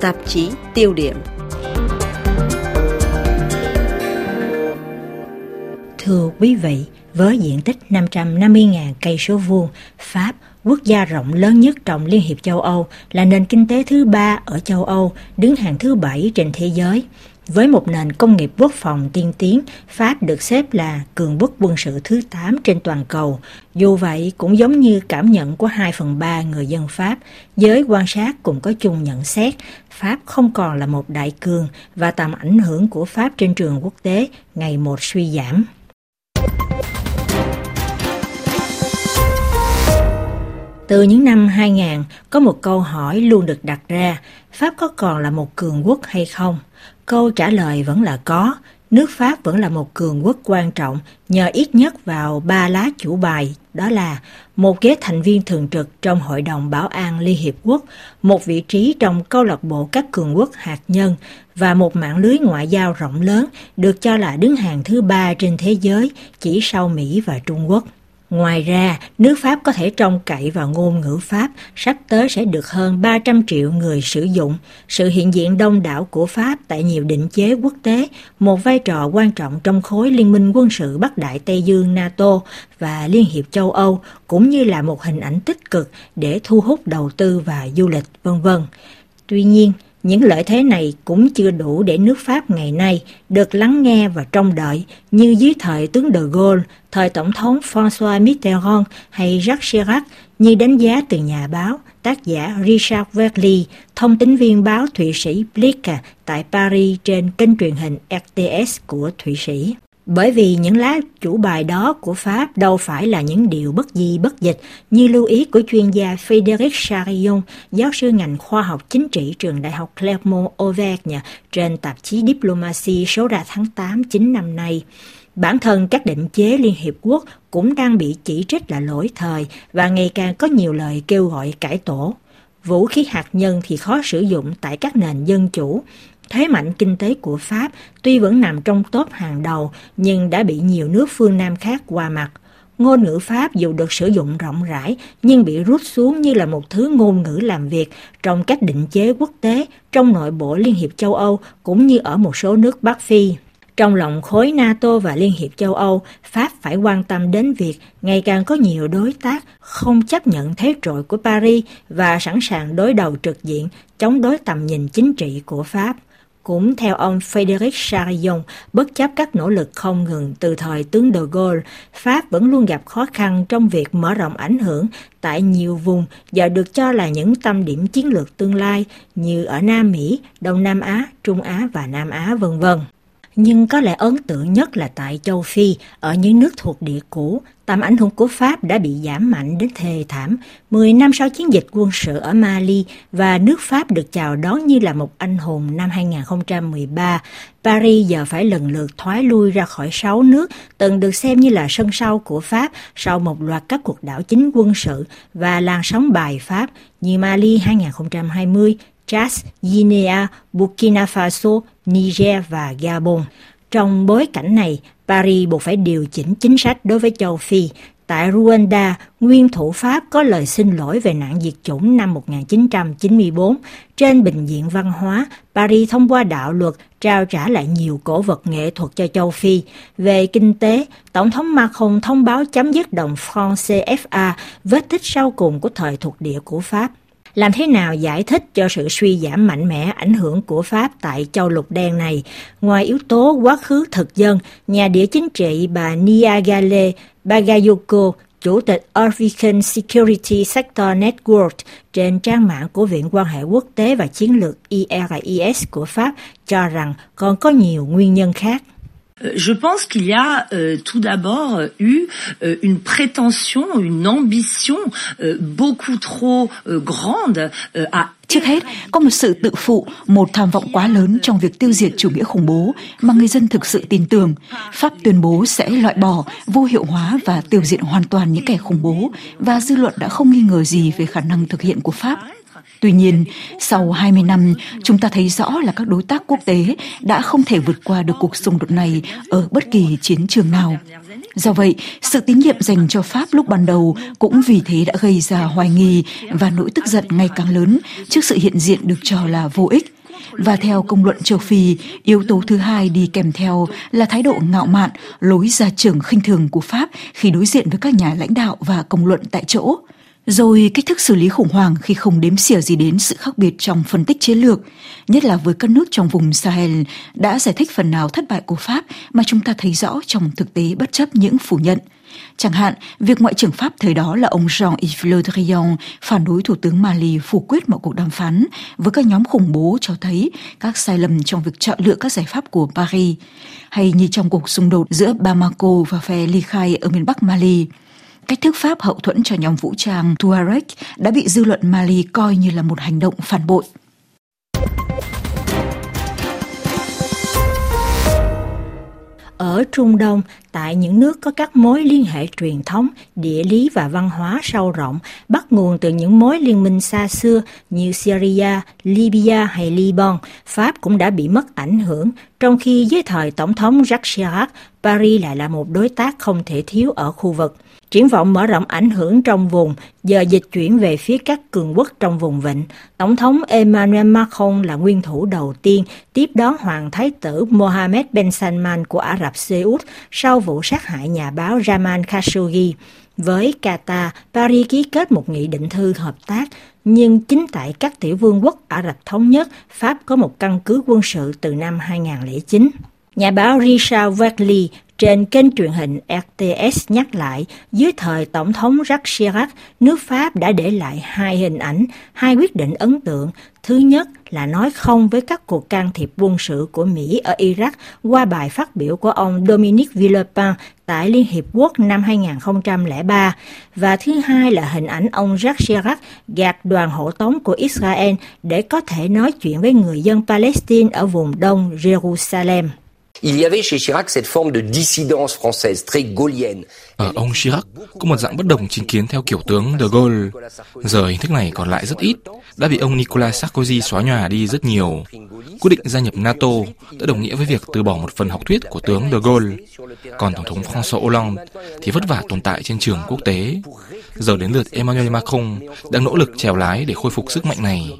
tạp chí tiêu điểm. Thưa quý vị, với diện tích 550.000 cây số vuông, Pháp, quốc gia rộng lớn nhất trong Liên hiệp châu Âu, là nền kinh tế thứ ba ở châu Âu, đứng hàng thứ bảy trên thế giới. Với một nền công nghiệp quốc phòng tiên tiến, Pháp được xếp là cường quốc quân sự thứ 8 trên toàn cầu. Dù vậy, cũng giống như cảm nhận của 2 phần 3 người dân Pháp, giới quan sát cũng có chung nhận xét, Pháp không còn là một đại cường và tầm ảnh hưởng của Pháp trên trường quốc tế ngày một suy giảm. Từ những năm 2000, có một câu hỏi luôn được đặt ra, Pháp có còn là một cường quốc hay không? Câu trả lời vẫn là có, nước Pháp vẫn là một cường quốc quan trọng nhờ ít nhất vào ba lá chủ bài, đó là một ghế thành viên thường trực trong Hội đồng Bảo an Liên Hiệp Quốc, một vị trí trong câu lạc bộ các cường quốc hạt nhân và một mạng lưới ngoại giao rộng lớn được cho là đứng hàng thứ ba trên thế giới chỉ sau Mỹ và Trung Quốc. Ngoài ra, nước Pháp có thể trông cậy vào ngôn ngữ Pháp, sắp tới sẽ được hơn 300 triệu người sử dụng. Sự hiện diện đông đảo của Pháp tại nhiều định chế quốc tế, một vai trò quan trọng trong khối Liên minh quân sự Bắc Đại Tây Dương NATO và Liên hiệp châu Âu, cũng như là một hình ảnh tích cực để thu hút đầu tư và du lịch, vân vân. Tuy nhiên, những lợi thế này cũng chưa đủ để nước Pháp ngày nay được lắng nghe và trông đợi như dưới thời tướng de Gaulle, thời Tổng thống François Mitterrand hay Jacques Chirac như đánh giá từ nhà báo, tác giả Richard Verley, thông tín viên báo Thụy Sĩ Blick tại Paris trên kênh truyền hình RTS của Thụy Sĩ. Bởi vì những lá chủ bài đó của Pháp đâu phải là những điều bất di bất dịch như lưu ý của chuyên gia Frédéric Charillon, giáo sư ngành khoa học chính trị trường Đại học Clermont-Auvergne trên tạp chí Diplomacy số ra tháng 8 9 năm nay. Bản thân các định chế Liên Hiệp Quốc cũng đang bị chỉ trích là lỗi thời và ngày càng có nhiều lời kêu gọi cải tổ. Vũ khí hạt nhân thì khó sử dụng tại các nền dân chủ, Thế mạnh kinh tế của Pháp tuy vẫn nằm trong top hàng đầu nhưng đã bị nhiều nước phương Nam khác qua mặt. Ngôn ngữ Pháp dù được sử dụng rộng rãi nhưng bị rút xuống như là một thứ ngôn ngữ làm việc trong các định chế quốc tế, trong nội bộ Liên hiệp châu Âu cũng như ở một số nước Bắc Phi. Trong lòng khối NATO và Liên hiệp châu Âu, Pháp phải quan tâm đến việc ngày càng có nhiều đối tác không chấp nhận thế trội của Paris và sẵn sàng đối đầu trực diện chống đối tầm nhìn chính trị của Pháp. Cũng theo ông Frédéric Charillon, bất chấp các nỗ lực không ngừng từ thời tướng de Gaulle, Pháp vẫn luôn gặp khó khăn trong việc mở rộng ảnh hưởng tại nhiều vùng và được cho là những tâm điểm chiến lược tương lai như ở Nam Mỹ, Đông Nam Á, Trung Á và Nam Á vân vân nhưng có lẽ ấn tượng nhất là tại châu Phi, ở những nước thuộc địa cũ, tầm ảnh hưởng của Pháp đã bị giảm mạnh đến thê thảm. Mười năm sau chiến dịch quân sự ở Mali và nước Pháp được chào đón như là một anh hùng năm 2013, Paris giờ phải lần lượt thoái lui ra khỏi sáu nước từng được xem như là sân sau của Pháp sau một loạt các cuộc đảo chính quân sự và làn sóng bài Pháp như Mali 2020, Chad, Guinea, Burkina Faso, Niger và Gabon. Trong bối cảnh này, Paris buộc phải điều chỉnh chính sách đối với châu Phi. Tại Rwanda, nguyên thủ Pháp có lời xin lỗi về nạn diệt chủng năm 1994. Trên bình diện văn hóa, Paris thông qua đạo luật trao trả lại nhiều cổ vật nghệ thuật cho châu Phi. Về kinh tế, Tổng thống Macron thông báo chấm dứt đồng franc CFA, vết tích sau cùng của thời thuộc địa của Pháp. Làm thế nào giải thích cho sự suy giảm mạnh mẽ ảnh hưởng của Pháp tại châu lục đen này? Ngoài yếu tố quá khứ thực dân, nhà địa chính trị bà Niagale Bagayoko, Chủ tịch African Security Sector Network trên trang mạng của Viện quan hệ quốc tế và chiến lược IRIS của Pháp cho rằng còn có nhiều nguyên nhân khác. Euh, je pense qu'il y a euh, tout d'abord euh, eu euh, une prétention, une ambition euh, beaucoup trop euh, grande euh, à Trước hết, có một sự tự phụ, một tham vọng quá lớn trong việc tiêu diệt chủ nghĩa khủng bố mà người dân thực sự tin tưởng. Pháp tuyên bố sẽ loại bỏ, vô hiệu hóa và tiêu diệt hoàn toàn những kẻ khủng bố và dư luận đã không nghi ngờ gì về khả năng thực hiện của Pháp. Tuy nhiên, sau 20 năm, chúng ta thấy rõ là các đối tác quốc tế đã không thể vượt qua được cuộc xung đột này ở bất kỳ chiến trường nào. Do vậy, sự tín nhiệm dành cho Pháp lúc ban đầu cũng vì thế đã gây ra hoài nghi và nỗi tức giận ngày càng lớn trước sự hiện diện được cho là vô ích. Và theo công luận châu Phi, yếu tố thứ hai đi kèm theo là thái độ ngạo mạn, lối ra trưởng khinh thường của Pháp khi đối diện với các nhà lãnh đạo và công luận tại chỗ rồi cách thức xử lý khủng hoảng khi không đếm xỉa gì đến sự khác biệt trong phân tích chiến lược, nhất là với các nước trong vùng Sahel, đã giải thích phần nào thất bại của Pháp mà chúng ta thấy rõ trong thực tế bất chấp những phủ nhận. Chẳng hạn, việc Ngoại trưởng Pháp thời đó là ông Jean-Yves Le Drian phản đối Thủ tướng Mali phủ quyết mọi cuộc đàm phán với các nhóm khủng bố cho thấy các sai lầm trong việc chọn lựa các giải pháp của Paris, hay như trong cuộc xung đột giữa Bamako và phe ly khai ở miền Bắc Mali cách thức Pháp hậu thuẫn cho nhóm vũ trang Tuareg đã bị dư luận Mali coi như là một hành động phản bội. Ở Trung Đông, tại những nước có các mối liên hệ truyền thống, địa lý và văn hóa sâu rộng, bắt nguồn từ những mối liên minh xa xưa như Syria, Libya hay Liban, Pháp cũng đã bị mất ảnh hưởng, trong khi dưới thời Tổng thống Jacques Chirac, Paris lại là một đối tác không thể thiếu ở khu vực. Triển vọng mở rộng ảnh hưởng trong vùng, giờ dịch chuyển về phía các cường quốc trong vùng vịnh. Tổng thống Emmanuel Macron là nguyên thủ đầu tiên tiếp đón Hoàng Thái tử Mohammed bin Salman của Ả Rập Xê Út sau vụ sát hại nhà báo Raman Khashoggi. Với Qatar, Paris ký kết một nghị định thư hợp tác, nhưng chính tại các tiểu vương quốc Ả Rập Thống Nhất, Pháp có một căn cứ quân sự từ năm 2009. Nhà báo Richard Wagley trên kênh truyền hình RTS nhắc lại, dưới thời Tổng thống Jacques Chirac, nước Pháp đã để lại hai hình ảnh, hai quyết định ấn tượng. Thứ nhất là nói không với các cuộc can thiệp quân sự của Mỹ ở Iraq qua bài phát biểu của ông Dominique Villepin tại Liên Hiệp Quốc năm 2003. Và thứ hai là hình ảnh ông Jacques Chirac gạt đoàn hộ tống của Israel để có thể nói chuyện với người dân Palestine ở vùng đông Jerusalem. Il y avait chez Chirac cette forme de dissidence française très gaullienne. Ở ông Chirac có một dạng bất đồng chính kiến theo kiểu tướng de Gaulle. Giờ hình thức này còn lại rất ít, đã bị ông Nicolas Sarkozy xóa nhòa đi rất nhiều. Quyết định gia nhập NATO đã đồng nghĩa với việc từ bỏ một phần học thuyết của tướng de Gaulle. Còn Tổng thống François Hollande thì vất vả tồn tại trên trường quốc tế. Giờ đến lượt Emmanuel Macron đang nỗ lực trèo lái để khôi phục sức mạnh này.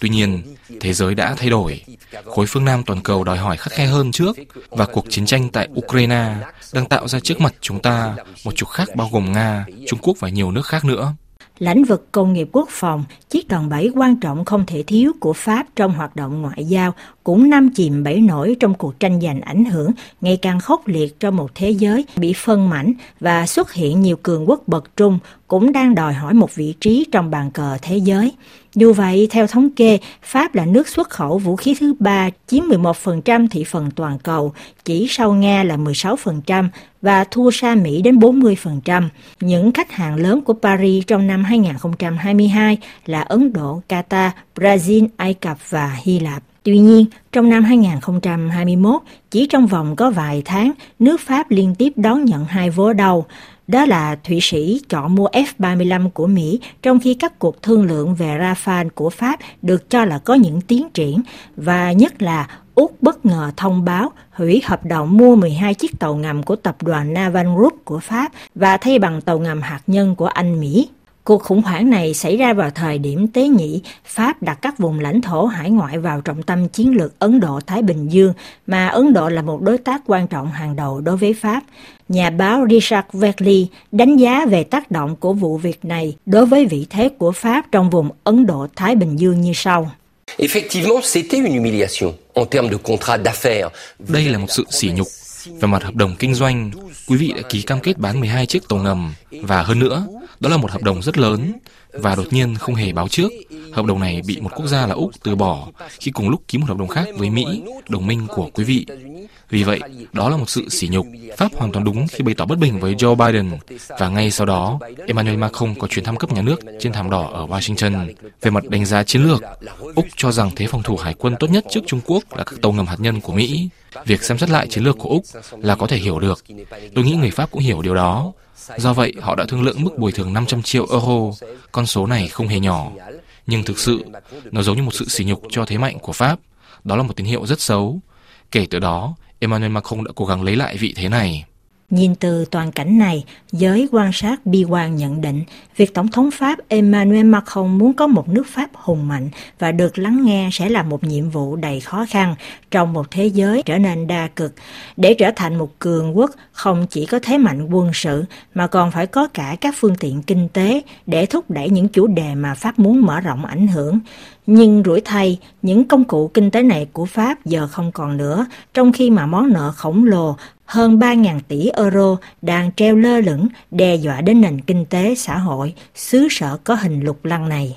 Tuy nhiên, thế giới đã thay đổi. Khối phương Nam toàn cầu đòi hỏi khắt khe hơn trước và cuộc chiến tranh tại Ukraine đang tạo ra trước mặt chúng ta một trục khác bao gồm Nga, Trung Quốc và nhiều nước khác nữa. Lĩnh vực công nghiệp quốc phòng, chiếc đòn bẩy quan trọng không thể thiếu của Pháp trong hoạt động ngoại giao cũng năm chìm bẫy nổi trong cuộc tranh giành ảnh hưởng ngày càng khốc liệt trong một thế giới bị phân mảnh và xuất hiện nhiều cường quốc bậc trung cũng đang đòi hỏi một vị trí trong bàn cờ thế giới. Dù vậy, theo thống kê, Pháp là nước xuất khẩu vũ khí thứ ba, chiếm 11% thị phần toàn cầu, chỉ sau Nga là 16% và thua xa Mỹ đến 40%. Những khách hàng lớn của Paris trong năm 2022 là Ấn Độ, Qatar, Brazil, Ai Cập và Hy Lạp. Tuy nhiên, trong năm 2021, chỉ trong vòng có vài tháng, nước Pháp liên tiếp đón nhận hai vố đầu. Đó là Thụy Sĩ chọn mua F-35 của Mỹ, trong khi các cuộc thương lượng về Rafale của Pháp được cho là có những tiến triển, và nhất là Úc bất ngờ thông báo hủy hợp đồng mua 12 chiếc tàu ngầm của tập đoàn Naval Group của Pháp và thay bằng tàu ngầm hạt nhân của Anh Mỹ. Cuộc khủng hoảng này xảy ra vào thời điểm tế nhị, Pháp đặt các vùng lãnh thổ hải ngoại vào trọng tâm chiến lược Ấn Độ-Thái Bình Dương, mà Ấn Độ là một đối tác quan trọng hàng đầu đối với Pháp. Nhà báo Richard Wetley đánh giá về tác động của vụ việc này đối với vị thế của Pháp trong vùng Ấn Độ-Thái Bình Dương như sau. Effectivement, c'était une humiliation en termes de contrat d'affaires. Đây là một sự sỉ nhục về mặt hợp đồng kinh doanh, quý vị đã ký cam kết bán 12 chiếc tàu ngầm. Và hơn nữa, đó là một hợp đồng rất lớn và đột nhiên không hề báo trước. Hợp đồng này bị một quốc gia là Úc từ bỏ khi cùng lúc ký một hợp đồng khác với Mỹ, đồng minh của quý vị. Vì vậy, đó là một sự sỉ nhục. Pháp hoàn toàn đúng khi bày tỏ bất bình với Joe Biden và ngay sau đó, Emmanuel Macron có chuyến thăm cấp nhà nước trên thảm đỏ ở Washington. Về mặt đánh giá chiến lược, Úc cho rằng thế phòng thủ hải quân tốt nhất trước Trung Quốc là các tàu ngầm hạt nhân của Mỹ. Việc xem xét lại chiến lược của Úc là có thể hiểu được. Tôi nghĩ người Pháp cũng hiểu điều đó. Do vậy, họ đã thương lượng mức bồi thường 500 triệu euro. Con số này không hề nhỏ. Nhưng thực sự, nó giống như một sự sỉ nhục cho thế mạnh của Pháp. Đó là một tín hiệu rất xấu. Kể từ đó, Emmanuel Macron đã cố gắng lấy lại vị thế này. Nhìn từ toàn cảnh này, giới quan sát bi quan nhận định việc Tổng thống Pháp Emmanuel Macron muốn có một nước Pháp hùng mạnh và được lắng nghe sẽ là một nhiệm vụ đầy khó khăn trong một thế giới trở nên đa cực. Để trở thành một cường quốc không chỉ có thế mạnh quân sự mà còn phải có cả các phương tiện kinh tế để thúc đẩy những chủ đề mà Pháp muốn mở rộng ảnh hưởng. Nhưng rủi thay, những công cụ kinh tế này của Pháp giờ không còn nữa, trong khi mà món nợ khổng lồ hơn 3.000 tỷ euro đang treo lơ lửng, đe dọa đến nền kinh tế, xã hội xứ sở có hình lục lăng này.